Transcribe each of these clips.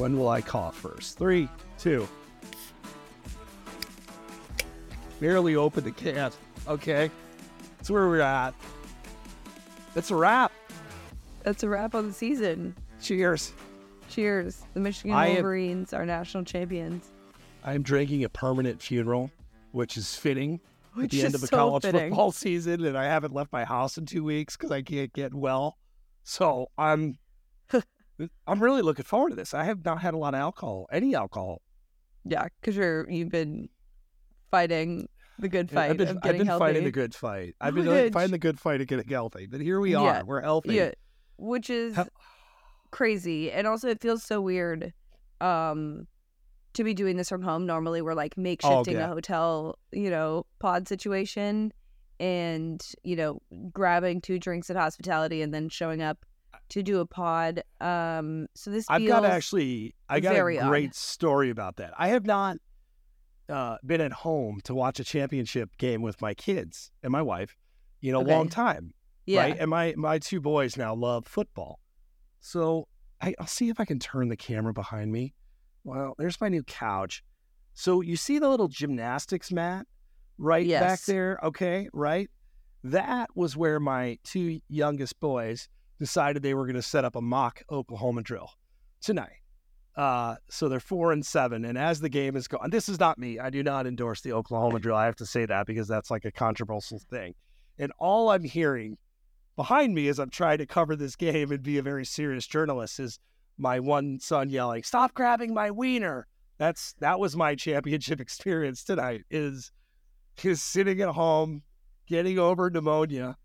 When will I it first? Three, two. Barely open the can. Okay. That's where we're at. It's a wrap. That's a wrap on the season. Cheers. Cheers. The Michigan I am- Wolverines are national champions. I'm drinking a permanent funeral, which is fitting which at the end of a so college fitting. football season, and I haven't left my house in two weeks because I can't get well. So I'm, I'm really looking forward to this. I have not had a lot of alcohol, any alcohol. Yeah, because you're you've been fighting the good fight I've been, I've been fighting the good fight. I've been Which- fighting the good fight of getting healthy. But here we are. Yeah. We're healthy. Yeah, which is Hel- crazy, and also it feels so weird, um, to be doing this from home. Normally, we're like makeshifting yeah. a hotel, you know, pod situation, and you know, grabbing two drinks at hospitality and then showing up to do a pod. Um, so this I've got actually, I got a odd. great story about that. I have not uh, been at home to watch a championship game with my kids and my wife in a long time. yeah. Right. And my, my two boys now love football. So I, I'll see if I can turn the camera behind me. Well, there's my new couch. So you see the little gymnastics mat right back there? Okay. Right. That was where my two youngest boys decided they were going to set up a mock Oklahoma drill tonight. Uh, so they're four and seven. And as the game is going, this is not me. I do not endorse the Oklahoma drill. I have to say that because that's like a controversial thing. And all I'm hearing behind me as I'm trying to cover this game and be a very serious journalist is my one son yelling, "Stop grabbing my wiener." That's that was my championship experience tonight. Is is sitting at home, getting over pneumonia,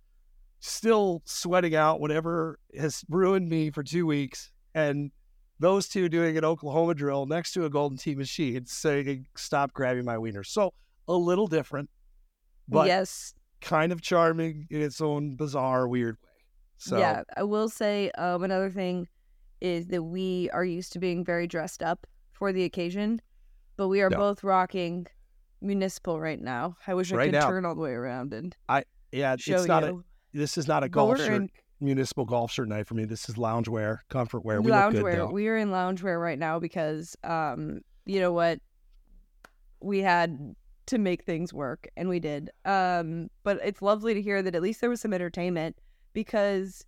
still sweating out whatever has ruined me for two weeks, and those two doing an Oklahoma drill next to a Golden Tee machine saying, "Stop grabbing my wiener." So a little different, but yes, kind of charming in its own bizarre, weird way. So yeah. I will say um, another thing is that we are used to being very dressed up for the occasion, but we are Yeah. both rocking municipal right now. I wish I Right could now. turn all the way around and I yeah, show it's not a. This is not a golf shirt, in municipal golf shirt night for me. This is loungewear, comfort wear. We good loungewear. though. We are in loungewear right now because, um, you know what, we had to make things work, and we did. Um, but it's lovely to hear that at least there was some entertainment because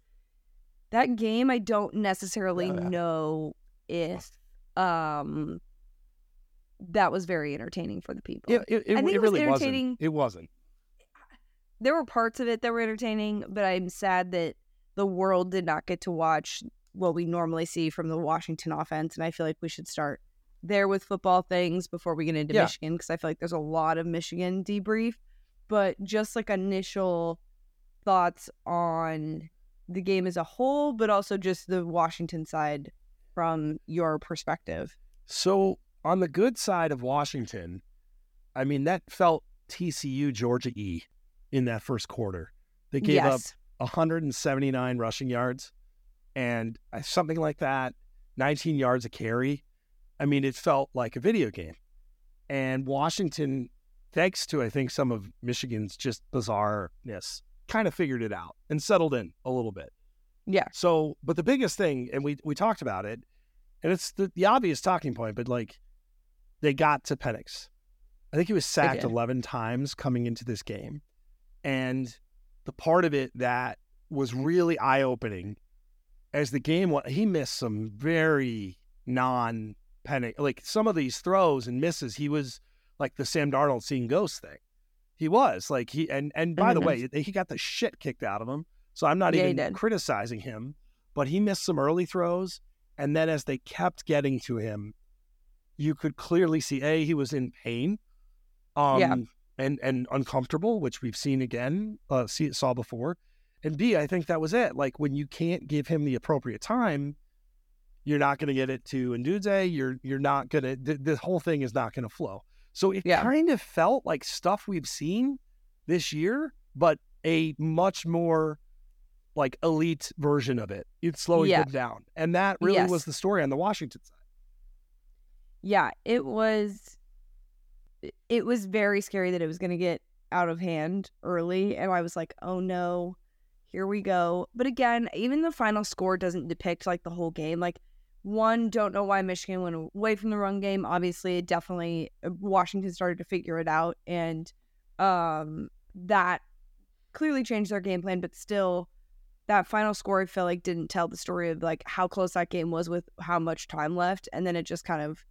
that game, I don't necessarily Oh, yeah. know if um that was very entertaining for the people. It, it, it, I think it it was really entertaining. wasn't. It wasn't. There were parts of it that were entertaining, but I'm sad that the world did not get to watch what we normally see from the Washington offense. And I feel like we should start there with football things before we get into Yeah. Michigan because I feel like there's a lot of Michigan debrief. But just like initial thoughts on the game as a whole, but also just the Washington side from your perspective. So on the good side of Washington, I mean that felt TCU Georgia E in that first quarter. They gave up 179 rushing yards and uh, something like that, 19 yards a carry. I mean, it felt like a video game. And Washington, thanks to I think some of Michigan's just bizarreness, kind of figured it out and settled in a little bit. Yeah. So, but the biggest thing, and we we talked about it, and it's the, the obvious talking point, but like they got to Penix. I think he was sacked 11 times coming into this game. And the part of it that was really eye opening as the game went, he missed some very non Penix, like some of these throws and misses. He was like the Sam Darnold seeing ghosts thing. He was like he and and by the way, he got the shit kicked out of him. So I'm not Yeah, even criticizing him, but he missed some early throws, and then as they kept getting to him, you could clearly see a he was in pain, um, Yeah. And and uncomfortable, which we've seen again, uh, see saw before, and b I think that was it. Like when you can't give him the appropriate time, you're not going to get it to Odunze. You're you're not going to. Th- the whole thing is not going to flow. So it Yeah. kind of felt like stuff we've seen this year, but a much more like elite version of it. It's slowing Yeah. them down, and that really Yes. was the story on the Washington side. yeah it was it was very scary that it was going to get out of hand early and i was like oh no here we go but again even the final score doesn't depict like the whole game like one, don't know why Michigan went away from the run game. Obviously, definitely uh, Washington started to figure it out, and um, that clearly changed their game plan. But still, that final score I feel like didn't tell the story of like how close that game was with how much time left, and then it just kind of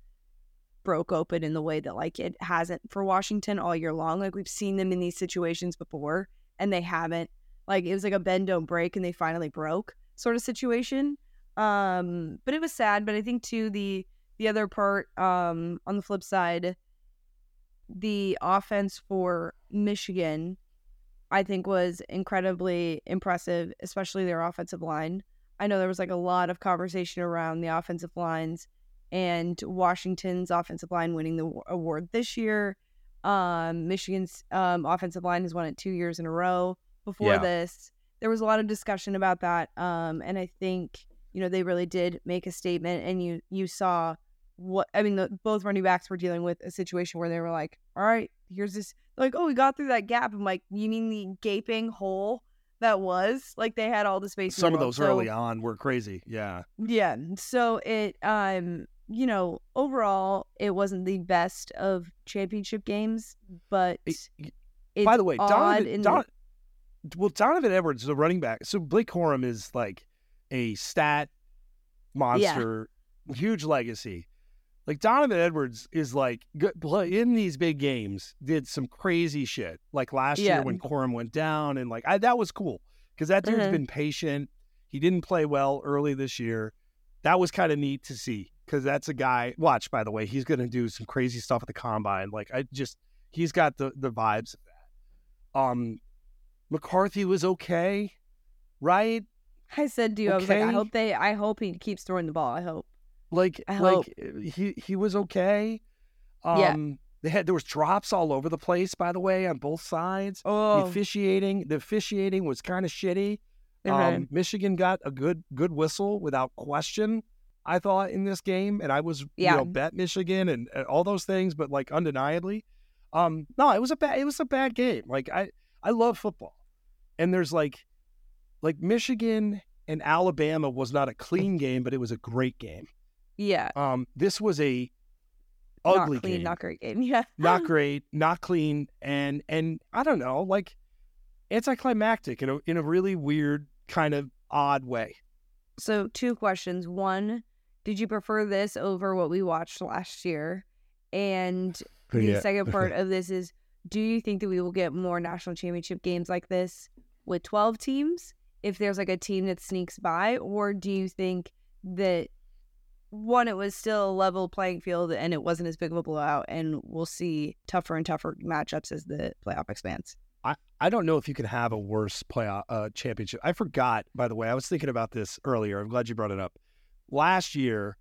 broke open in the way that like it hasn't for Washington all year long. Like we've seen them in these situations before, and they haven't. Like it was like a bend don't break, and they finally broke sort of situation. Um, but it was sad. But I think too the the other part um, on the flip side, the offense for Michigan, I think was incredibly impressive, especially their offensive line. I know there was like a lot of conversation around the offensive lines and Washington's offensive line winning the award this year. Um, Michigan's um, offensive line has won it two years in a row. Before Yeah. this, there was a lot of discussion about that, um, and I think you know they really did make a statement. And you you saw what I mean. The, both running backs were dealing with a situation where they were like, "All right, here's this." Like, oh, we got through that gap. I'm like, you mean the gaping hole that was? Like they had all the space. Some of those So- early on were crazy. Yeah. yeah. So it um you know, overall it wasn't the best of championship games, but it's By the way, Donovan, Don, well, Donovan Edwards, the running back. So Blake Corum is like a stat monster, huge legacy. Like Donovan Edwards is like good, play- in these big games did some crazy shit. Like last Yeah. year when Corum went down, and like I, that was cool because that dude's Mhm. been patient. He didn't play well early this year. That was kind of neat to see because that's a guy. Watch, by the way, he's going to do some crazy stuff at the combine. Like I just, he's got the the vibes of that. Um, McCarthy was okay, right? I said to you, I was like, I hope they I hope he keeps throwing the ball. I hope. Like, I like uh, he he was okay. Um, Yeah. They had there was drops all over the place, by the way, on both sides. Oh, The officiating, the officiating was kind of shitty. okay. Um, Michigan got a good good whistle without question. I thought in this game, and I was Yeah. you know bet Michigan and, and all those things, but like undeniably, um, no, it was a bad it was a bad game. Like I I love football, and there's like like Michigan and Alabama was not a clean game, but it was a great game. yeah. Um, this was a ugly not clean, game, not great game. Yeah. not great, not clean, and and I don't know, like anticlimactic in a in a really weird kind of odd way. So two questions. One, did you prefer this over what we watched last year? And the second part of this is do you think that we will get more national championship games like this with 12 teams if there's like a team that sneaks by or do you think that one it was still a level playing field and it wasn't as big of a blowout and we'll see tougher and tougher matchups as the playoff expands I don't know if you can have a worse playoff uh, championship. I forgot, by the way. I was thinking about this earlier. I'm glad you brought it up. Last year,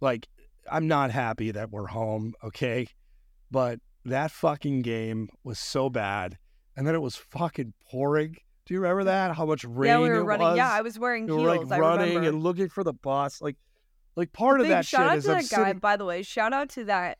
like, I'm not happy that we're home, okay? But that fucking game was so bad. And then it was fucking pouring. Do you remember that? How much rain yeah we were it running was? yeah i was wearing we heels were like I running remember. and looking for the bus. Like, like part of Big that shout shit out is to that guy by the way shout out to that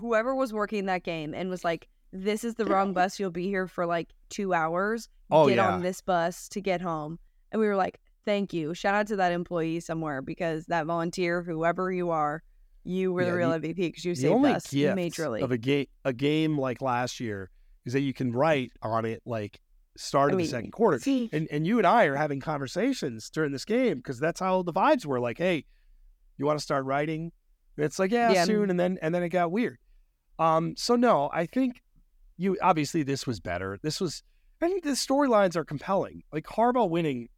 whoever was working that game and was like this is the wrong bus you'll be here for like two hours Oh, get yeah. on this bus to get home and we were like thank you shout out to that employee somewhere because that volunteer whoever you are you were Yeah, the real mvp because you the saved only us gift majorly of a game a game like last year is that you can write on it like start I of mean, the second quarter. see, And and you and I are having conversations during this game because that's how the vibes were. Like, hey, you want to start writing? And it's like, yeah, Yeah. soon. And then and then it got weird. Um, so no, I think you obviously this was better. This was I think the storylines are compelling. Like Harbaugh winning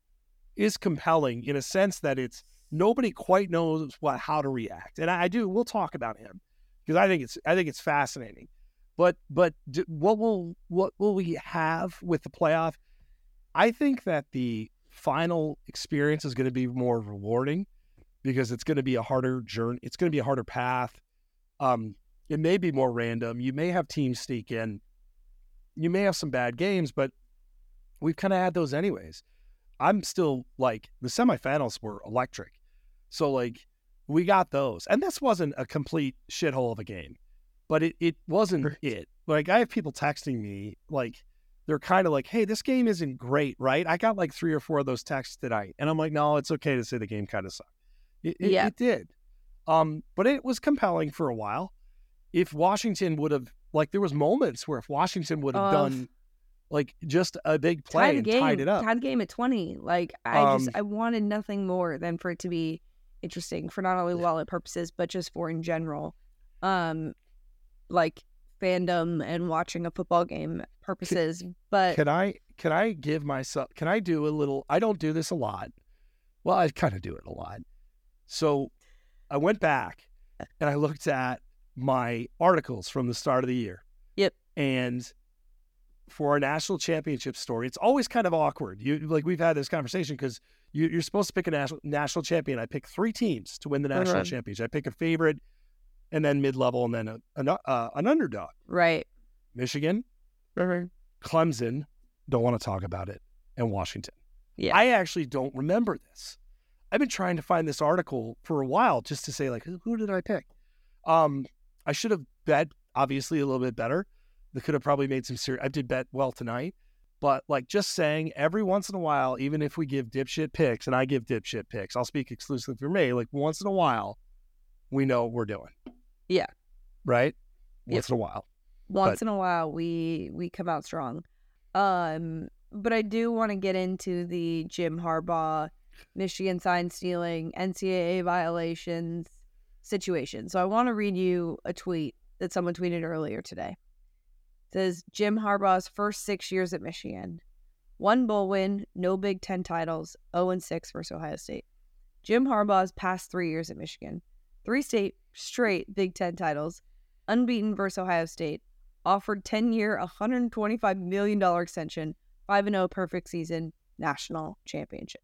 is compelling in a sense that it's nobody quite knows what how to react. And I, I do. We'll talk about him because I think it's I think it's fascinating. But but what will what will we have with the playoff? I think that the final experience is going to be more rewarding because it's going to be a harder journey. It's going to be a harder path. Um, it may be more random. You may have teams sneak in. You may have some bad games, but we've kind of had those anyways. I'm still like the semifinals were electric. So like we got those. And this wasn't a complete shithole of a game. But it, it wasn't it. Like I have people texting me like they're kind of like, hey, this game isn't great, right? I got like three or four of those texts tonight. And I'm like, no, it's okay to say the game kind of sucked. It, it, Yeah. it did. Um, but it was compelling for a while. If Washington would have, like, there was moments where if Washington would have Of- done, like, just a big play and game, tied it up. tied the game at twenty. Like I just Um, I wanted nothing more than for it to be interesting for not only wallet purposes but just for in general, um, like fandom and watching a football game purposes. But Can I can I give myself can I do a little I don't do this a lot. Well, I kind of do it a lot. So I went back and I looked at my articles from the start of the year. Yep. And for our national championship story, it's always kind of awkward. You like we've had this conversation because you, you're supposed to pick a national national champion. I pick three teams to win the national Mhm. championship. I pick a favorite, and then mid level, and then a, an, uh, an underdog. right. Michigan, right. Clemson, don't want to talk about it, and Washington. Yeah. I actually don't remember this. I've been trying to find this article for a while just to say, like, who, who did I pick? Um, I should have bet, obviously, a little bit better. They could have probably made some serious. I did bet well tonight, but like just saying every once in a while, even if we give dipshit picks, and I give dipshit picks, I'll speak exclusively for me. Like once in a while, we know what we're doing. Yeah. Right. Yep. Once in a while. once in a while we we come out strong um but i do want to get into the jim harbaugh michigan sign stealing ncaa violations situation so i want to read you a tweet that someone tweeted earlier today says jim harbaugh's first six years at michigan one bowl win no big ten titles 0 and 6 versus ohio state jim harbaugh's past three years at michigan three state straight big ten titles unbeaten versus ohio state offered 10 year, $125 million extension, 5 0 perfect season, national championship.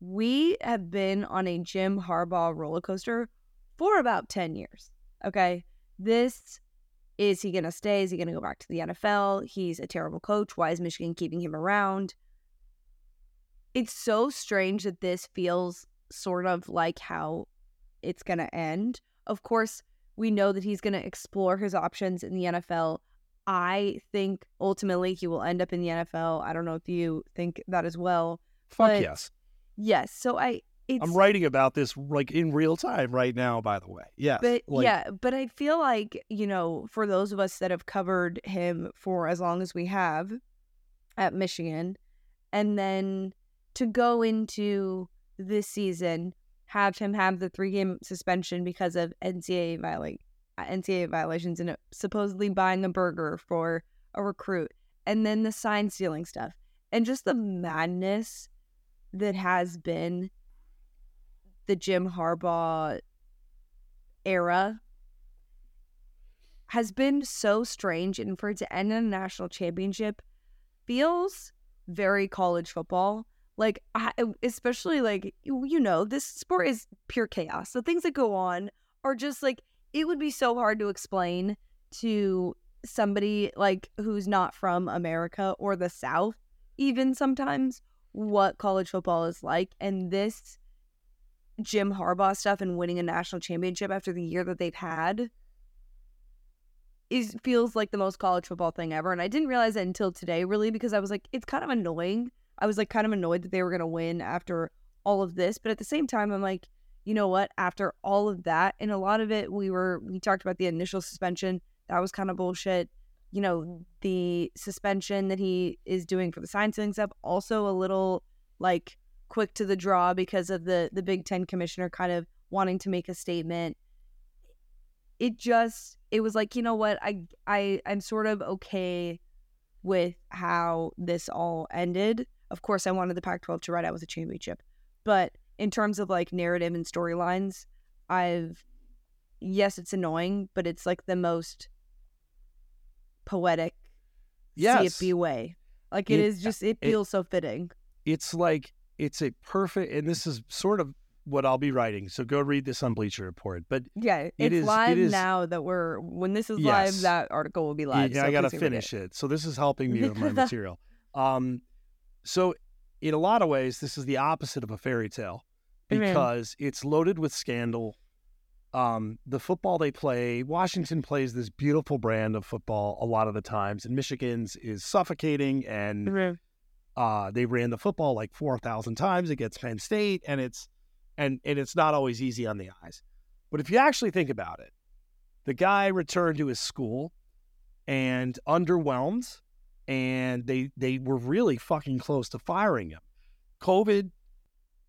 We have been on a Jim Harbaugh roller coaster for about 10 years. Okay. This is he going to stay? Is he going to go back to the NFL? He's a terrible coach. Why is Michigan keeping him around? It's so strange that this feels sort of like how it's going to end. Of course, we know that he's going to explore his options in the NFL. I think ultimately he will end up in the NFL. I don't know if you think that as well. Fuck But yes. Yes. So I, it's, I'm writing about this like in real time right now, by the way. Yes. but like, yeah, but I feel like, you know, for those of us that have covered him for as long as we have at Michigan, and then to go into this season, have him have the three game suspension because of NCAA viola- uh, NCAA violations and uh, supposedly buying a burger for a recruit, and then the sign stealing stuff, and just the madness that has been the Jim Harbaugh era has been so strange. And for it to end in a national championship feels very college football. Like I, especially like you you know this sport is pure chaos. The things that go on are just like it would be so hard to explain to somebody like who's not from america or the south even sometimes what college football is like. And this Jim Harbaugh stuff and winning a national championship after the year that they've had is feels like the most college football thing ever. And I didn't realize it until today, really, because I was like, it's kind of annoying. I was like kind of annoyed that they were gonna win after all of this, but at the same time, I'm like, you know what? After all of that, and a lot of it, we were we talked about the initial suspension. That was kind of bullshit. You know, the suspension that he is doing for the sign stealing stuff, also a little like quick to the draw because of the the Big Ten commissioner kind of wanting to make a statement. It just it was like you know what I I I'm sort of okay with how this all ended. Of course, I wanted the Pac-12 to ride out with a championship, but in terms of like narrative and storylines, I've yes, it's annoying, but it's like the most poetic Yes. be way. Like it It- is just it it- feels so fitting. it's like it's a perfect and this is sort of what I'll be writing. So go read this on Bleacher Report. But Yeah, It it's live is- now that we're when this is live, that article will be live. yeah, so I got to finish it. So this is helping me with my material. Um, so in a lot of ways, this is the opposite of a fairy tale because it's loaded with scandal. Um, the football they play, Washington plays this beautiful brand of football a lot of the times, and Michigan's is suffocating and Mhm. Uh, they ran the football like 4,000 times against Penn State, and it's and and it's not always easy on the eyes. But if you actually think about it, the guy returned to his school and underwhelmed, and they they were really fucking close to firing him. COVID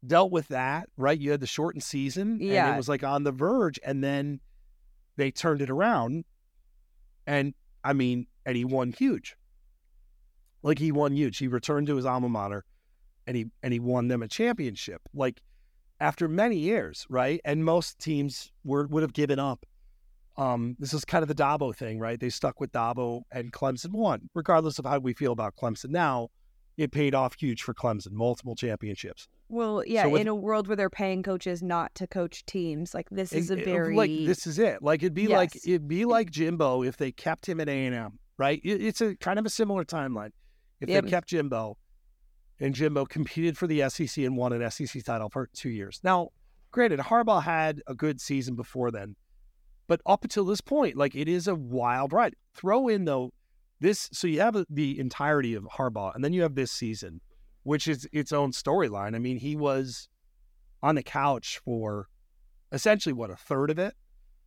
dealt with that, right? You had the shortened season, and Yeah. it was like on the verge, and then they turned it around, and I mean, and he won huge. Like he won huge. He returned to his alma mater, and he and he won them a championship. Like after many years, right? And most teams were would have given up. Um, this is kind of the Dabo thing, right? They stuck with Dabo, and Clemson won, regardless of how we feel about Clemson now. It paid off huge for Clemson, multiple championships. Well, yeah, So with- in a world where they're paying coaches not to coach teams, like this is a It- it- very like this is it. Like it'd be like it'd be like Jimbo if they kept him at A and M, right? It- it's a kind of a similar timeline. If Yep. they kept Jimbo, and Jimbo competed for the SEC and won an SEC title for two years. Now, granted, Harbaugh had a good season before then, but up until this point, like it is a wild ride. Throw in though this, so you have the entirety of Harbaugh, and then you have this season, which is its own storyline. I mean, he was on the couch for essentially what a third of it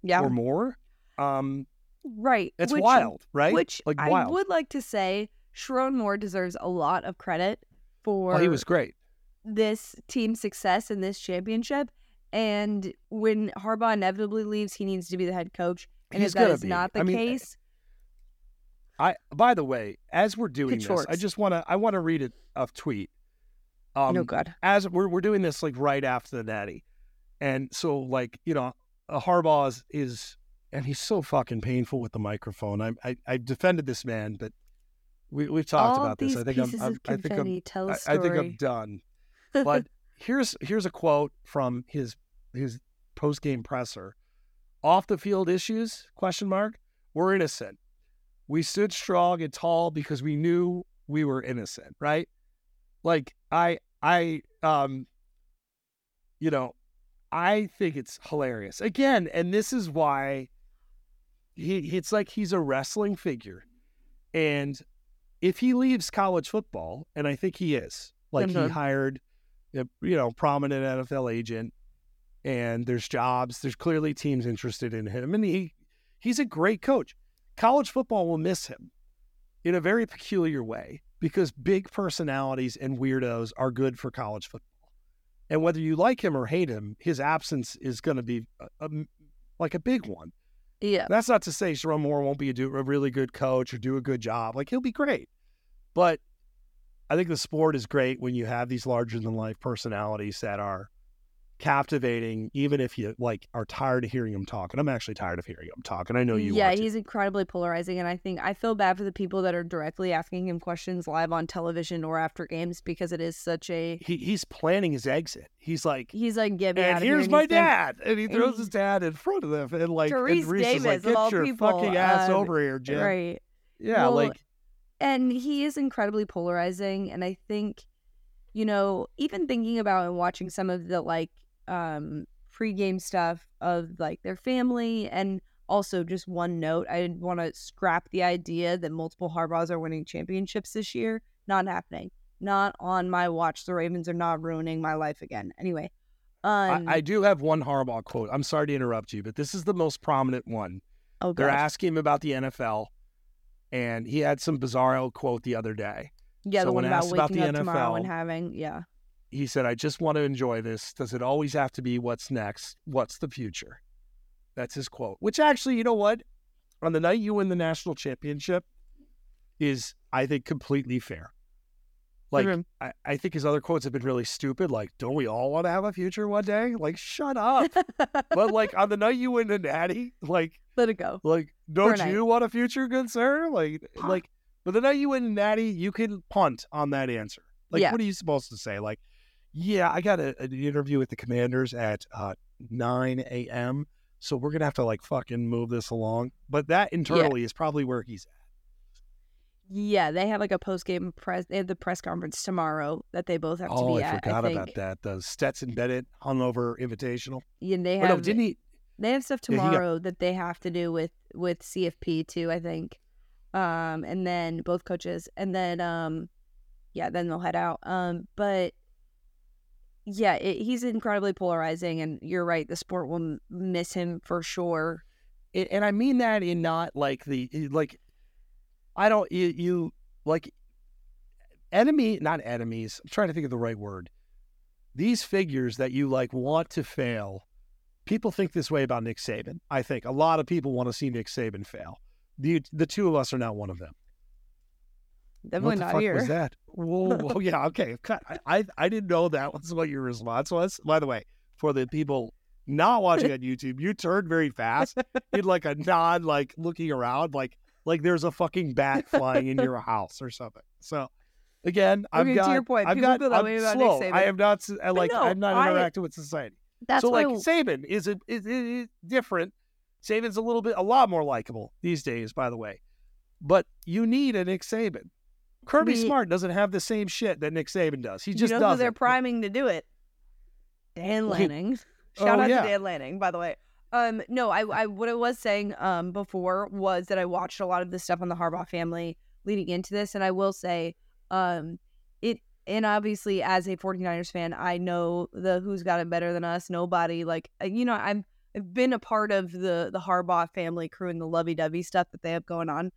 yeah, or more. Um, right. it's which, wild, right? Which like I would like to say, Sherrone Moore deserves a lot of credit for oh, he was great. this team success in this championship. And when Harbaugh inevitably leaves, he needs to be the head coach. And He's if that be. not the I mean, case, I by the way, as we're doing this, I just want to I want to read a, a tweet. Um, no good. as we're we're doing this like right after the natty, and so like you know, Harbaugh is, is and he's so fucking painful with the microphone. I I, I defended this man, but we we've talked All about this. I think I'm, I'm I think I'm confetti tell a I. I think I'm done. But here's here's a quote from his his post game presser. Off the field issues? Question mark. We're innocent. We stood strong and tall because we knew we were innocent, right? Like I I um you know, I think it's hilarious. Again, and this is why he it's like he's a wrestling figure. And if he leaves college football, and I think he is, like he Mhm. hired a you know, prominent NFL agent and there's jobs, there's clearly teams interested in him and he he's a great coach. College football will miss him in a very peculiar way because big personalities and weirdos are good for college football. And whether you like him or hate him, his absence is going to be a, a, like a big one. Yeah. That's not to say Sherrone Moore won't be a, do, a really good coach or do a good job. Like he'll be great. But I think the sport is great when you have these larger than life personalities that are captivating, even if you like are tired of hearing him talk. And I'm actually tired of hearing him talk. And I know you yeah, he's incredibly polarizing, and I think I feel bad for the people that are directly asking him questions live on television or after games because it is such a He, he's planning his exit. He's like, he's like get me out and of here's and my been- dad. And he throws he- his dad in front of them. And like, Therese and Reese is like, Davis, get your people, fucking ass um, over here, Jim. right? Yeah, Well, like, and he is incredibly polarizing and i think you know even thinking about and watching some of the like um pregame stuff of like their family and also just one note i want to scrap the idea that multiple harbaughs are winning championships this year not happening not on my watch the ravens are not ruining my life again anyway um I, I do have one Harbaugh quote. I'm sorry to interrupt you, but this is the most prominent one. oh They're asking him about the NFL, and he had some bizarro quote the other day. yeah so the one about about waking the up tomorrow and having yeah He said, I just want to enjoy this. Does it always have to be what's next? What's the future? That's his quote, which actually, you know what? On the night you win the national championship is, I think, completely fair. Like, Mhm. I, I think his other quotes have been really stupid. Like, don't we all want to have a future one day? Like, shut up. but like on the night you win the natty, like let it go like don't you want a future, good sir? Like like but the night you win the natty, you can punt on that answer. Like Yeah. what are you supposed to say? Like, yeah, I got a, an interview with the commanders at uh, nine a.m. So we're gonna have to like fucking move this along. But that internally is probably where he's at. Yeah, they have like a post game press. They have the press conference tomorrow that they both have to Oh, be I at. forgot I think. about that. The Stetson Bennett hungover invitational. Yeah, they have. no, didn't he? they have stuff Yeah, got- tomorrow that they have to do with with CFP too. I think, um, and then both coaches, and then um, yeah, then they'll head out. Um, but yeah, it, he's incredibly polarizing, and you're right. The sport will miss him for sure. It, and I mean that in not like the eh, like. I don't you, you like enemy, not enemies. I'm trying to think of the right word. These figures that you like want to fail. People think this way about Nick Saban. I think a lot of people want to see Nick Saban fail. The the two of us are not one of them. Definitely what the not fuck here. was that? Whoa, whoa, yeah, okay. I, I I didn't know that was what your response was. By the way, for the people not watching on YouTube, you turned very fast in like a nod, like looking around, like like there's a fucking bat flying in your house or something. So again, I've to got your point, I've got I'm way about Nick slow. Saban. I am not I like no, I'm not I- interacting with society. That's so like Saban is a is, is different. Saban's a little bit a lot more likable these days, by the way. But you need a Nick Saban. Kirby We- Smart doesn't have the same shit that Nick Saban does. He you just know doesn't. they're priming to do it. Dan Lanning. Oh, Shout out yeah. to Dan Lanning, by the way. Um, no, I, I what I was saying um before was that I watched a lot of the stuff on the Harbaugh family leading into this, and I will say, um, it and obviously as a 49ers fan, I know the who's got it better than us. Nobody like uh, you know I'm I've been a part of the the Harbaugh family crew and the lovey dovey stuff that they have going on.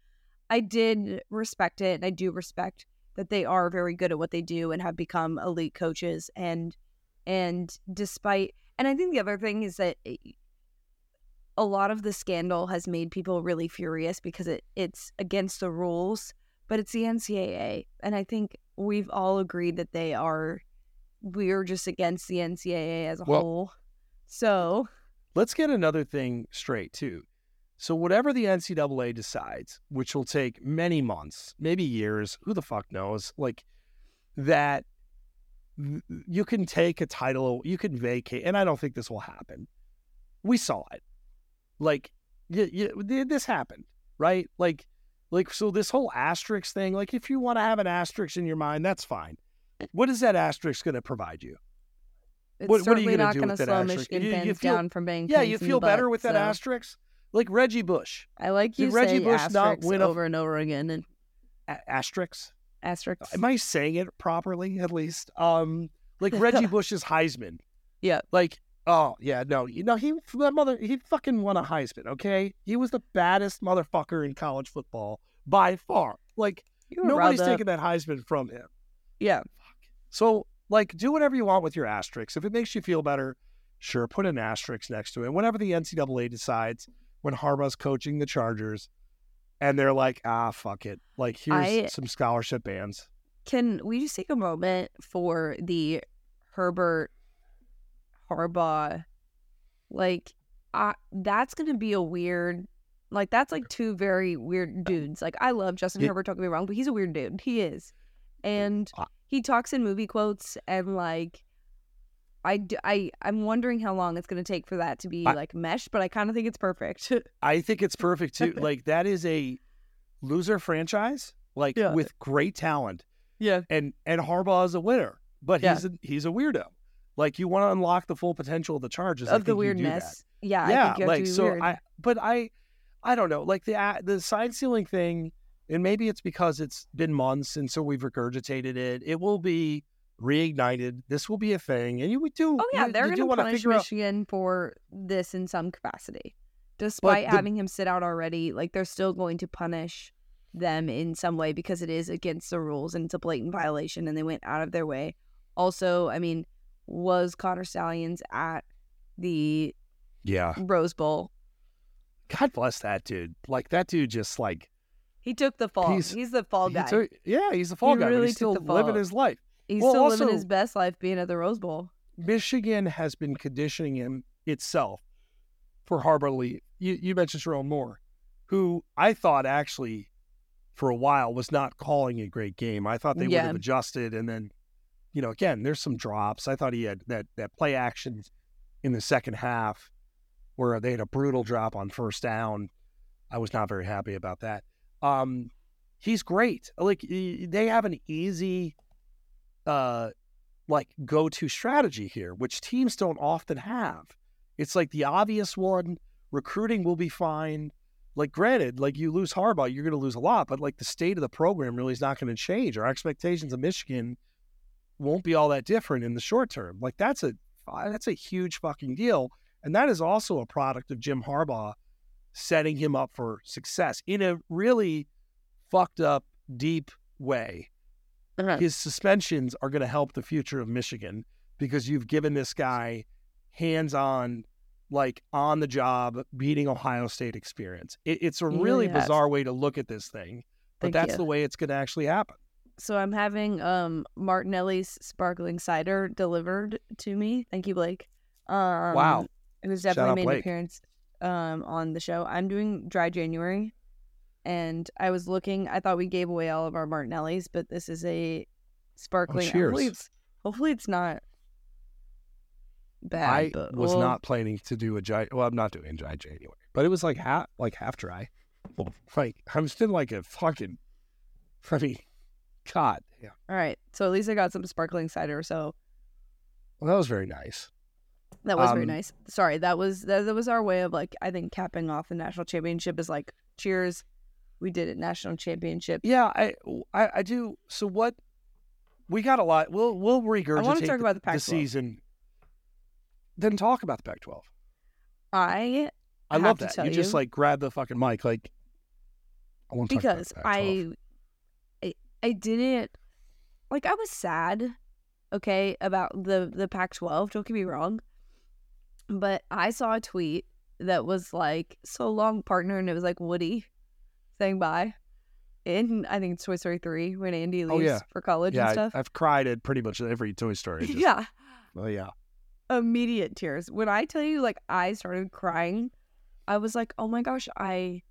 I did respect it, and I do respect that they are very good at what they do and have become elite coaches. And and despite, and I think the other thing is that it- a lot of the scandal has made people really furious because it it's against the rules, but it's the NCAA, and I think we've all agreed that they are. We're just against the NCAA as a Well- whole. So Let's get another thing straight too. So whatever the NCAA decides, which will take many months, maybe years, who the fuck knows, like that you can take a title, you can vacate, and I don't think this will happen. We saw it. Like this happened, right? Like like so this whole asterisk thing, like if you want to have an asterisk in your mind, that's fine. What is that asterisk going to provide you? it's What- what are you do going to with that slow asterisk? Michigan You- you fans feel- down from being Yeah, you feel better butt, with that so. asterisk? Like Reggie Bush. I like you Did Reggie Bush not win a- over and over again and A- asterisks. asterisks. Am I saying it properly at least? Um, like Reggie Bush's Heisman. Yeah. Like, oh yeah, no, you know he that mother he fucking won a Heisman. Okay, he was the baddest motherfucker in college football by far. Like nobody's taking that Heisman from him. Yeah. So like, do whatever you want with your asterisks. If it makes you feel better, sure, put an asterisk next to it. Whenever the NCAA decides when Harbaugh's coaching the Chargers, and they're like, ah, fuck it, like here's I- some scholarship bands. Can we just take a moment for the Herbert Harbaugh? Like, I, that's going to be a weird. Like that's like two very weird dudes. Like I love Justin Yeah. Herbert. Don't get me wrong, but he's a weird dude. He is, and he talks in movie quotes and like. I, I I'm wondering how long it's going to take for that to be I- like meshed, but I kind of think it's perfect. I think it's perfect too. like that is a loser franchise, like Yeah. with great talent, yeah, and and Harbaugh is a winner, but Yeah. he's a, he's a weirdo. Like you want to unlock the full potential of the Chargers I of the think you do that. weirdness. Yeah, I yeah, think you have like so weird. I but I I don't know, like the a- the sign stealing thing, and maybe it's because it's been months and so we've regurgitated it. It will be reignited. This will be a thing, and you would do. Oh yeah, you, they're going to punish figure out- Michigan for this in some capacity, despite the- having him sit out already. Like they're still going to punish them in some way because it is against the rules and it's a blatant violation, and they went out of their way. Also, I mean, was Connor Stalions at the Yeah, Rose Bowl? God bless that dude. Like that dude, just like He took the fall. He's- He's, the fall he guy. took- yeah, he's the fall He guy. really he's still living his life. He's well, still living his best life being at the Rose Bowl. Michigan has been conditioning him itself for Harbor Lee. You, you mentioned Sherrone Moore, who I thought actually for a while was not calling a great game. I thought they would have adjusted and then, you know, again, there's some drops. I thought he had that that play action in the second half where they had a brutal drop on first down. I was not very happy about that. Um, he's great. Like they have an easy uh like go-to strategy here, which teams don't often have. It's like the obvious one. Recruiting will be fine. Like, granted, like you lose Harbaugh, you're going to lose a lot, but like the state of the program really is not going to change. Our expectations of Michigan won't be all that different in the short term. Like that's a that's a huge fucking deal, and that is also a product of Jim Harbaugh setting him up for success in a really fucked up, deep way. Uh-huh. His suspensions are going to help the future of Michigan because you've given this guy hands on, like on the job, beating Ohio State experience. It, it's a really have. bizarre way to look at this thing, but Thank that's you. the way it's going to actually happen. So I'm having um Martinelli's sparkling cider delivered to me. Thank you, Blake. Um, Wow. It was Shout definitely out made an appearance um on the show. I'm doing dry January, and I was looking. I thought we gave away all of our Martinellis, but this is a sparkling. cheers. Hopefully it's hopefully it's not bad. I but was we'll- not planning to do a dry. Well, I'm not doing dry January, but it was like half, like half dry. Like I'm still like a fucking. Mean, God, yeah. All right. So at least I got some sparkling cider. So Well, that was very nice. That was very Um, nice. Sorry, that was that, that was our way of like I think capping off the national championship is like cheers, we did it national championship. Yeah, I, I, I do. So what? We got a lot. We'll we'll regurgitate I want to talk about the the Pac-12. season. Then talk about the Pac-12. I I love that. tell You just like grab the fucking mic, like. I want to talk about because the I, I I didn't like I was sad, okay, about the the Pac-12. Don't get me wrong, but I saw a tweet that was like so long partner, and it was like Woody saying bye. In I think it's Toy Story three when Andy leaves Oh, yeah. for college yeah, and stuff. I've cried at pretty much every Toy Story. Just, yeah, Oh yeah. immediate tears. When I tell you, like, I started crying, I was like, oh my gosh, I,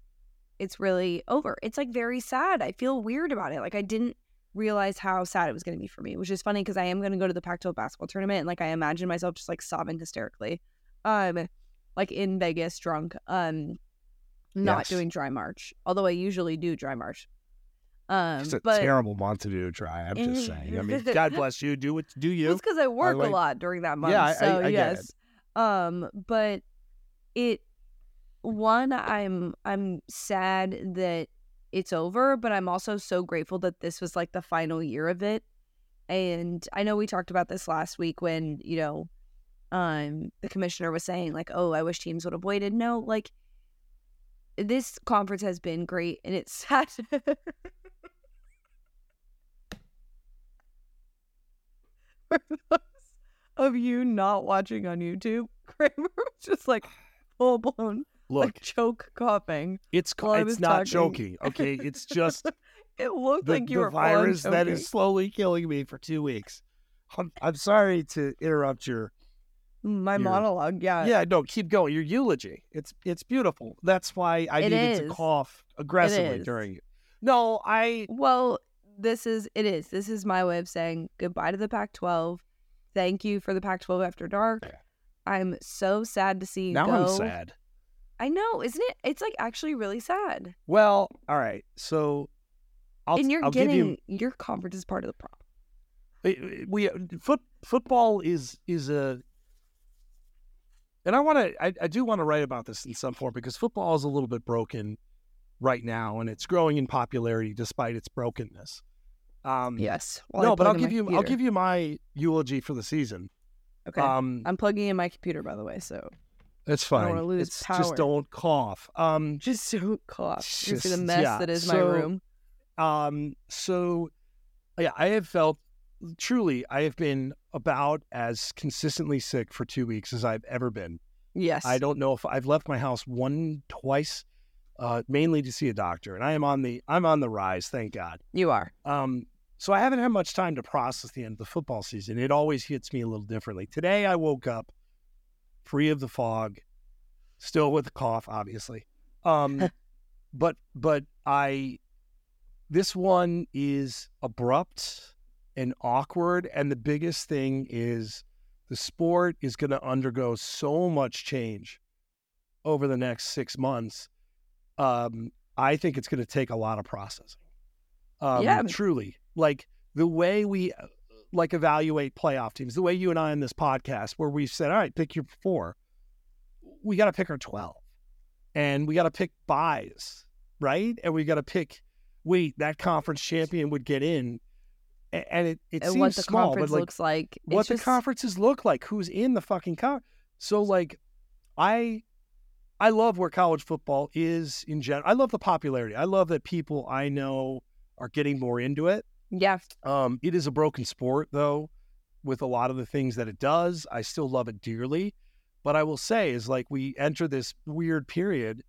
it's really over. It's like very sad. I feel weird about it. Like, I didn't realize how sad it was going to be for me, which is funny because I am going to go to the Pac 12 basketball tournament. And like, I imagine myself just like sobbing hysterically, um, like in Vegas, drunk, um, not Yes. doing dry march, although I usually do dry march. Um, It's a but terrible month to do dry. I'm just saying. I mean, God bless you. Do what do you. It's because I work like- a lot during that month. Yeah, I- I- so I get it. yes. Um, but it one, I'm I'm sad that it's over, but I'm also so grateful that this was like the final year of it. And I know we talked about this last week when, you know, um the commissioner was saying like, "Oh, I wish teams would have waited." No, like this conference has been great and it's sad. For those of you not watching on YouTube, Kramer was just like full blown Look, like choke coughing. it's it's not talking. joking. Okay, it's just It looked the, like you the were virus that is slowly killing me for two weeks. I'm, I'm sorry to interrupt your. My your- monologue. Yeah, Yeah, no, keep going. Your eulogy. It's it's beautiful. That's why I It needed to cough aggressively is. during it. No, I Well, this is it is. This is my way of saying goodbye to the Pac-12. Thank you for the Pac-12 after dark. Yeah. I'm so sad to see you now go. I'm sad. I know, isn't it? It's like actually really sad. Well, all right. So I'll and you're I'll give getting you your conference is part of the problem. we- we foot football is is a and I want to I, I do want to write about this in some form because football is a little bit broken right now and it's growing in popularity despite its brokenness. Um, Yes. no, but I'll give you I'll give you my eulogy for the season. Okay. Um, I'm plugging in my computer, by the way, so it's I don't fine. wanna lose It's power. just don't cough. Um, just don't cough. You see the mess yeah, that is my room. Um, so yeah, I have felt truly I have been about as consistently sick for two weeks as I've ever been. Yes. I don't know if I've left my house one twice, uh, mainly to see a doctor, and I am on the I'm on the rise, thank God. You are. Um, so I haven't had much time to process the end of the football season. It always hits me a little differently. Today I woke up free of the fog, still with a cough, obviously. Um, but but I this one is abrupt and awkward, and the biggest thing is the sport is going to undergo so much change over the next six months. Um, I think it's going to take a lot of processing. Um, Yeah. truly, like the way we like evaluate playoff teams, the way you and I in this podcast, where we've said, all right, pick your four. We got to pick our 12 and we got to pick buys, right? And we got to pick, wait, that conference champion would get in. And it, it and seems what the small, conference but like looks like. What the just- conferences look like, who's in the fucking con. So like, I, I love where college football is in general. I love the popularity. I love that people I know are getting more into it. Yeah, Um, it is a broken sport though, with a lot of the things that it does. I still love it dearly, but I will say is like we enter this weird period.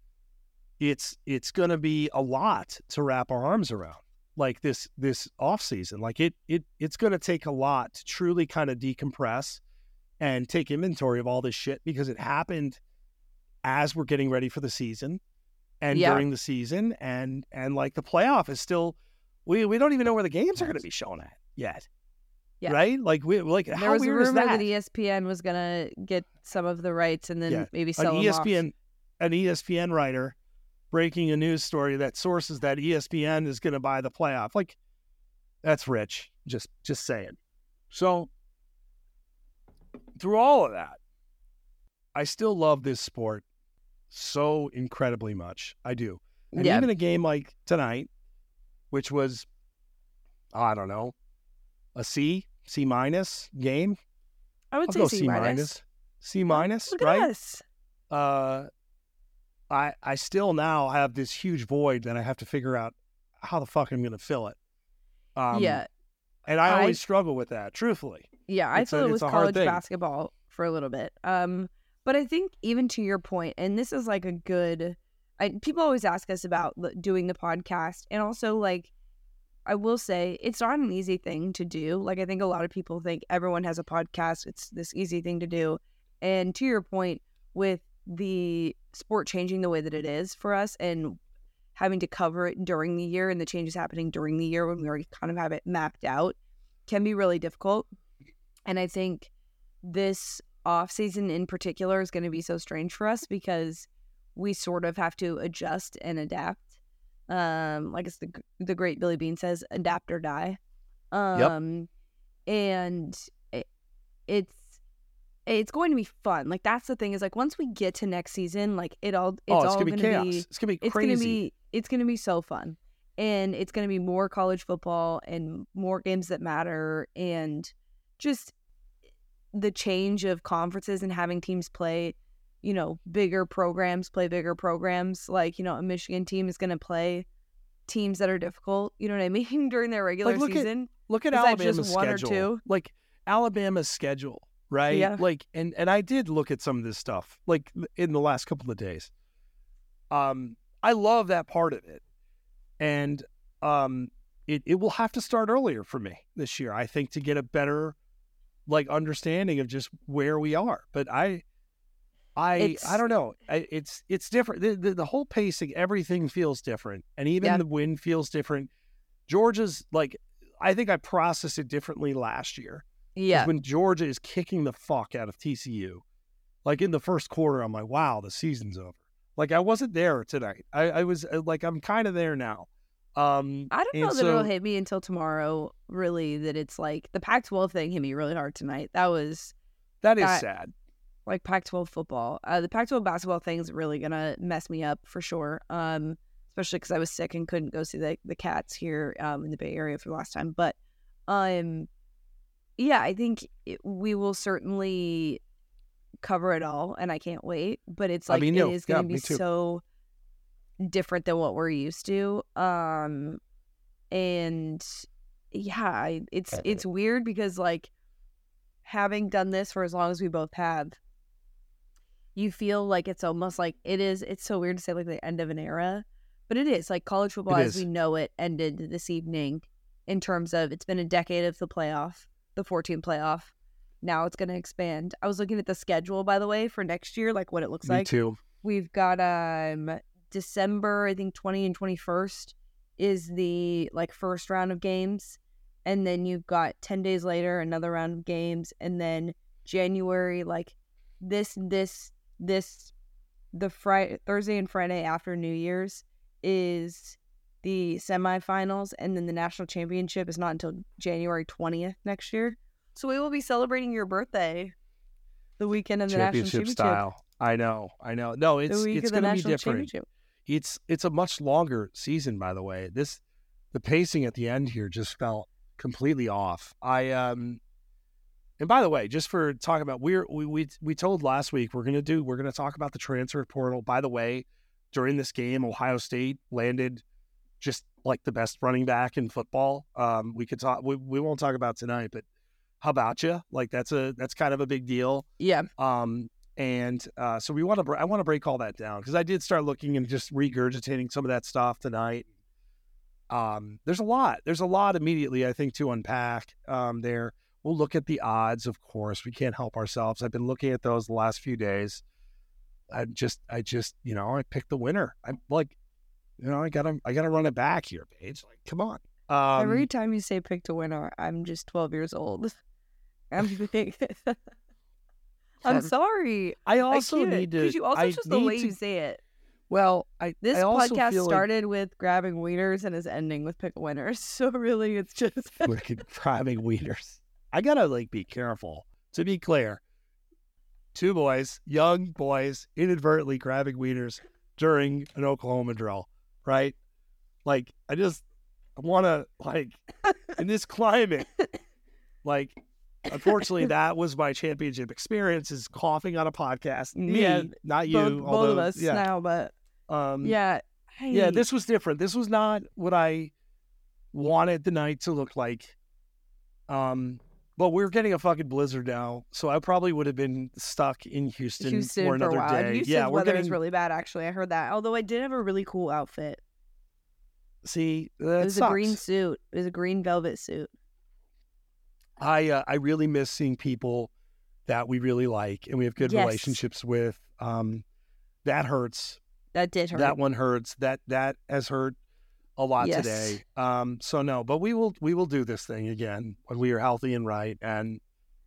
It's it's going to be a lot to wrap our arms around. Like this this off season, like it it it's going to take a lot to truly kind of decompress and take inventory of all this shit because it happened as we're getting ready for the season and Yeah. during the season and and like the playoff is still we we don't even know where the games are going to be shown at yet. Yeah. Right? Like we like there how was a weird is rumor that? that? ESPN was gonna get some of the rights and then Yeah. maybe An sell off. ESPN an E ESPN writer breaking a news story that sources that ESPN is going to buy the playoff. Like that's rich. Just just saying. So through all of that, I still love this sport so incredibly much. I do. And Yeah. even a game like tonight, which was I don't know, a C, C minus game. I would I'll say C C minus. minus. C minus, right? us. uh, I I still now have this huge void that I have to figure out how the fuck I'm going to fill it. Um, yeah, and I, I- always struggle with that. Truthfully, yeah. I it's thought it was college basketball for a little bit. Um, but I think even to your point, and this is like a good. I, people always ask us about doing the podcast, and also like, I will say it's not an easy thing to do. Like I think a lot of people think everyone has a podcast. It's this easy thing to do, and to your point, with the sport changing the way that it is for us, and having to cover it during the year and the changes happening during the year when we already kind of have it mapped out can be really difficult. And I think this off season in particular is going to be so strange for us because we sort of have to adjust and adapt. Um, like it's the the great Billy Beane says, adapt or die. Um, and it, it's it's going to be fun. Like that's the thing is like once we get to next season, like it all it's oh, it's all gonna be gonna chaos. be it's gonna be it's crazy. gonna be it's gonna be so fun and it's gonna be more college football and more games that matter and just the change of conferences and having teams play you know bigger programs play bigger programs like you know a michigan team is gonna play teams that are difficult you know what i mean during their regular look at season Look at Alabama's just one or schedule. Like Alabama's schedule, right? Yeah. Like, and and I did look at some of this stuff, like in the last couple of days. Um, I love that part of it, and um, it it will have to start earlier for me this year. I think to get a better, like, understanding of just where we are. But I. I It's- I don't know. I, it's it's different. The, the the whole pacing, everything feels different, and even Yeah. the wind feels different. Georgia's like I think I processed it differently last year. Yeah When Georgia is kicking the fuck out of TCU, like in the first quarter, I'm like, wow, the season's over. Like I wasn't there tonight. I, I was uh, like, I'm kind of there now. Um, I don't know that it'll hit me until tomorrow. Really, that it's like the Pac-12 thing hit me really hard tonight. That was That is that- sad. like Pac-12 football. Uh, the Pac-12 basketball thing is really gonna mess me up for sure. Um, especially because I was sick and couldn't go see the the Cats here um in the Bay Area for the last time. But um, yeah, I think it, we will certainly cover it all, and I can't wait. But it's I like mean, it no, is gonna me be so different than what we're used to. Um, and yeah, I, it's it's weird because like having done this for as long as we both have, you feel like it's almost like it is. It's so weird to say like the end of an era, but it is like college football It as we know it ended this evening. In terms of it's been a decade of the playoff, the 14 playoff. Now it's going to expand. I was looking at the schedule by the way for next year, like what it looks Me like. too. We've got um December, I think 20 and 21st is the like first round of games. And then you've got 10 days later another round of games and then January like this this this the Friday Thursday and Friday after New Year's is the semifinals and then the national championship is not until January 20th next year. So we will be celebrating your birthday the weekend of the national Championship championship. style. I know. I know. No, it's it's going to be different. It's it's a much longer season, by the way. This the pacing at the end here just felt completely off. I um, and by the way, just for talking about we're we we we told last week we're gonna do we're gonna talk about the transfer portal. By the way, during this game, Ohio State landed just like the best running back in football. Um, we could talk. We, we won't talk about tonight, but how about you? Like that's a that's kind of a big deal. Yeah. Um, and uh, so we want to. I want to break all that down because I did start looking and just regurgitating some of that stuff tonight. Um, there's a lot. There's a lot immediately I think to unpack. Um, there. We'll look at the odds, of course. We can't help ourselves. I've been looking at those the last few days. I just, I just, you know, I picked the winner. I'm like, you know, I gotta, I gotta run it back here, Paige. Like, come on. Um, Every time you say pick a winner, I'm just 12 years old. I'm I'm sorry. I also I need to. 'cause you also I just the way to- you say it. Well, I This I podcast feel like- started with grabbing wieners and is ending with pick a winner. So really, it's just freaking grabbing wieners. I gotta like be careful. To be clear, two boys, young boys, inadvertently grabbing wieners during an Oklahoma drill, right? Like I just want to like in this climate, like unfortunately that was my championship experience is coughing on a podcast. Me, Yeah, not you. both, both of us yeah, now. But um, yeah, yeah, this was different. This was not what I wanted the night to look like. Um, but we're getting a fucking blizzard now, so I probably would have been stuck in Houston, Houston for for, another a while. day. Houston's yeah, we're weather getting. is really bad. Actually, I heard that. Although I did have a really cool outfit. see, it was sucks. a green suit. It was a green velvet suit. I uh, I really miss seeing people that we really like and we have good Yes. relationships with. Um, that hurts. That did hurt. That one hurts. That that has hurt a lot Yes. today. Um, so no, but we will we will do this thing again when we are healthy and right, and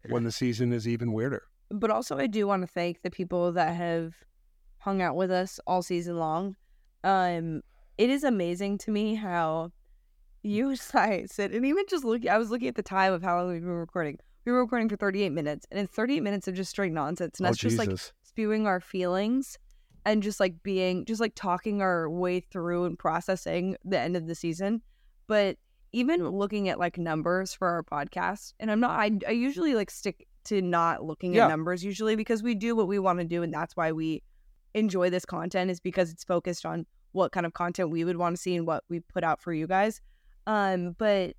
when the season is even weirder. but also I do want to thank the people that have hung out with us all season long. Um, it is amazing to me how you guys sit and even just looking, I was looking at the time of how long we were recording. We were recording for 38 minutes, and it's 38 minutes of just straight nonsense, and oh us just like spewing our feelings and just like being just like talking our way through and processing the end of the season but even looking at like numbers for our podcast and i'm not i, I usually like stick to not looking Yeah. at numbers usually because we do what we want to do and that's why we enjoy this content is because it's focused on what kind of content we would want to see and what we put out for you guys um but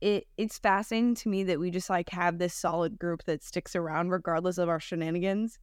it it's fascinating to me that we just like have this solid group that sticks around regardless of our shenanigans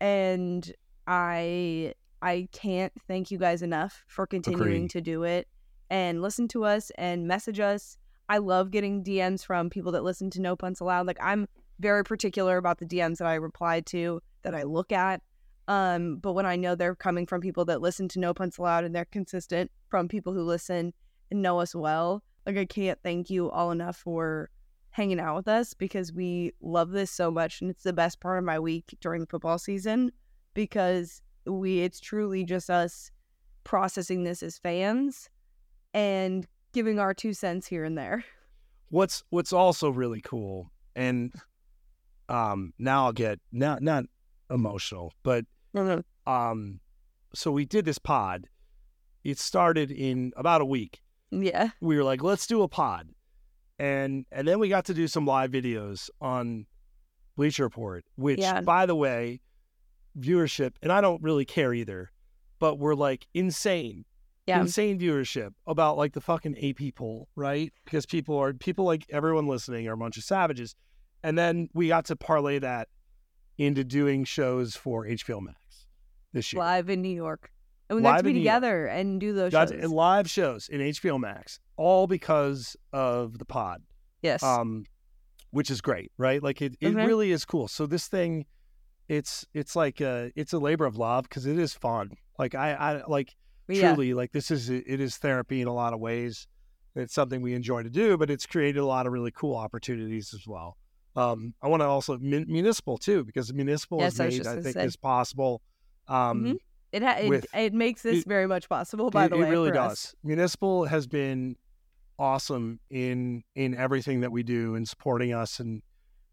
and i i can't thank you guys enough for continuing Agreed. to do it and listen to us and message us. I love getting dms from people that listen to no punts allowed. Like i'm very particular about the dms that i reply to that i look at um but when i know they're coming from people that listen to no punts allowed and they're consistent from people who listen and know us well like i can't thank you all enough for hanging out with us because we love this so much and it's the best part of my week during the football season because we it's truly just us processing this as fans and giving our two cents here and there. What's what's also really cool, and um, now I'll get not not emotional, but um, so we did this pod. It started in about a week. Yeah. We were like, let's do a pod, and and then we got to do some live videos on Bleacher Report, which, Yeah. by the way, viewership, and I don't really care either, but we're like insane Yeah. insane viewership about like the fucking AP poll, right? Because people are people like everyone listening are a bunch of savages, and then we got to parlay that into doing shows for HBO Max this year. Live in New York. And we got Live to be New York. together and do those Got shows. to- live shows in HBO Max, all because of the pod, yes. um, which is great, right? Like it, it Mhm. really is cool. So this thing, it's it's like a it's a labor of love because it is fun. Like I I like yeah. truly like this is it is therapy in a lot of ways it's something we enjoy to do but it's created a lot of really cool opportunities as well um, i want to also mun- municipal too because municipal Yes, has I made just i think say. this possible um, Mhm. It, ha- it with- it makes this it- very much possible. By it, the way, it really does us. municipal has been awesome in in everything that we do and supporting us and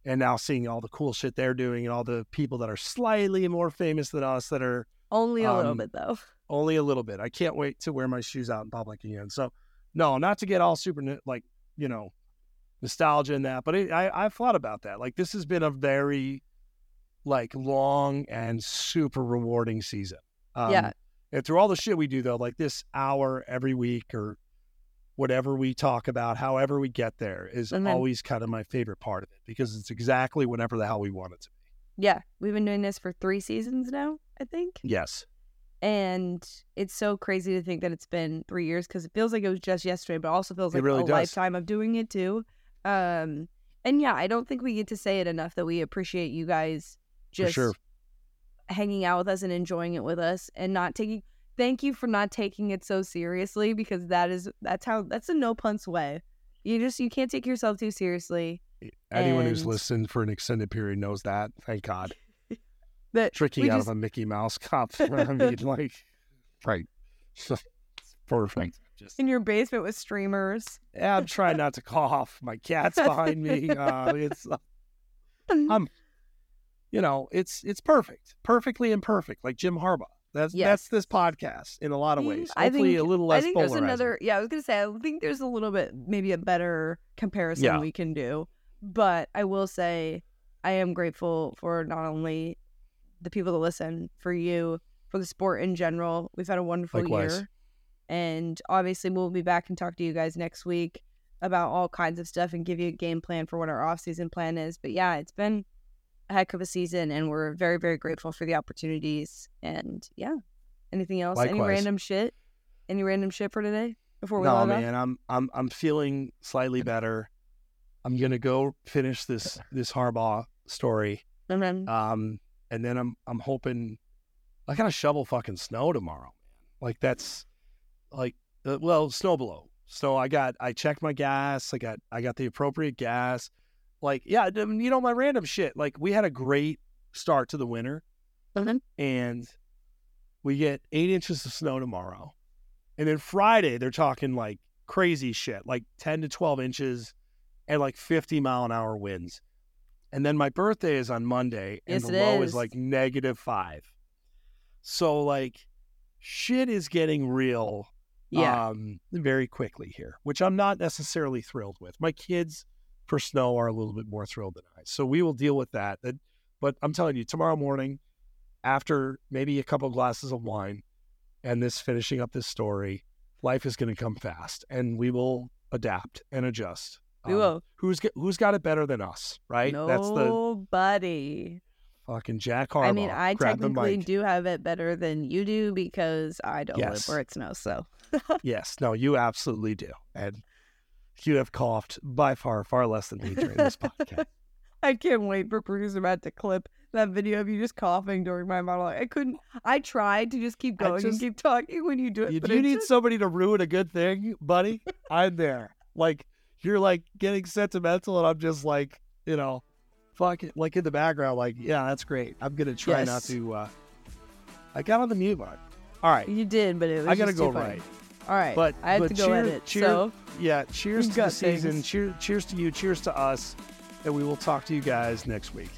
and now seeing all the cool shit they're doing and all the people that are slightly more famous than us that are Only a little um, bit though. only a little bit. I can't wait to wear my shoes out in public again. So, no, not to get all super like you know nostalgia in that. But it, I I've thought about that. Like this has been a very like long and super rewarding season. Um, yeah. And through all the shit we do though, like this hour every week or whatever we talk about, however we get there, is then- always kind of my favorite part of it because it's exactly whatever the hell we want it to be. Yeah. We've been doing this for three seasons now, I think. Yes. And it's so crazy to think that it's been three years because it feels like it was just yesterday, but also feels like really a does. lifetime of doing it too. Um, and yeah, I don't think we get to say it enough that we appreciate you guys just sure. hanging out with us and enjoying it with us and not taking thank you for not taking it so seriously because that is that's how that's a no punts way. You just you can't take yourself too seriously. Anyone who's listened for an extended period knows that. Thank God. That Tricky out just- of a Mickey Mouse cup. I mean, like, right. Perfect. Just, in your basement with streamers. yeah, I'm trying not to cough. My cat's behind me. Uh, it's, uh, I'm, you know, it's it's perfect, perfectly imperfect, like Jim Harbaugh. That's Yes. that's this podcast in a lot of Mm, ways. I Hopefully, think- a little less I think there's polarizing. another. Yeah, I was gonna say. I think there's a little bit, maybe a better comparison Yeah. we can do. But I will say, I am grateful for not only the people that listen, for you, for the sport in general. We've had a wonderful Likewise. year, and obviously we'll be back and talk to you guys next week about all kinds of stuff and give you a game plan for what our off season plan is. But yeah, it's been heck of a season, and we're very very grateful for the opportunities. And yeah, anything else? Any random shit? Any random shit for today before we No, log off? man, I'm I'm I'm feeling slightly better. I'm gonna go finish this this Harbaugh story. And then Um, and then I'm I'm hoping I gotta shovel fucking snow tomorrow, man. Like that's like uh, well, snow below. So I got I checked my gas. I got I got the appropriate gas. Like yeah, you know my random shit. Like we had a great start to the winter, Mhm. and we get eight inches of snow tomorrow, and then Friday they're talking like crazy shit, like ten to twelve inches, and like fifty mile an hour winds. And then my birthday is on Monday, and Yes, the low is is. like negative five. So like, shit is getting real yeah, um, very quickly here, which I'm not necessarily thrilled with. My kids for snow are a little bit more thrilled than I. So we will deal with that. But I'm telling you, tomorrow morning, after maybe a couple glasses of wine and this finishing up this story, life is going to come fast and we will adapt and adjust. we Um, will. Who's who's got it better than us, right? That's the Nobody. fucking Jack Harbaugh. I mean, I technically do have it better than you do because I don't live Yes. where it snows. So Yes, no, you absolutely do, and you have coughed by far, far less than me during this podcast. I can't wait for producer Matt to clip that video of you just coughing during my monologue. I couldn't. I tried to just keep going just- and keep talking when you do it. You, but you need just- somebody to ruin a good thing, buddy. I'm there. Like you're like getting sentimental, and I'm just like, you know, fuck it, like in the background, like, yeah, that's great. I'm gonna try not to. uh I got on the mute button. All right, You did, but it was I gotta go right. All right, But I have but to go cheer- edit. cheer- so yeah, cheers to the season. Cheer, cheers to you. Cheers to us, and we will talk to you guys next week.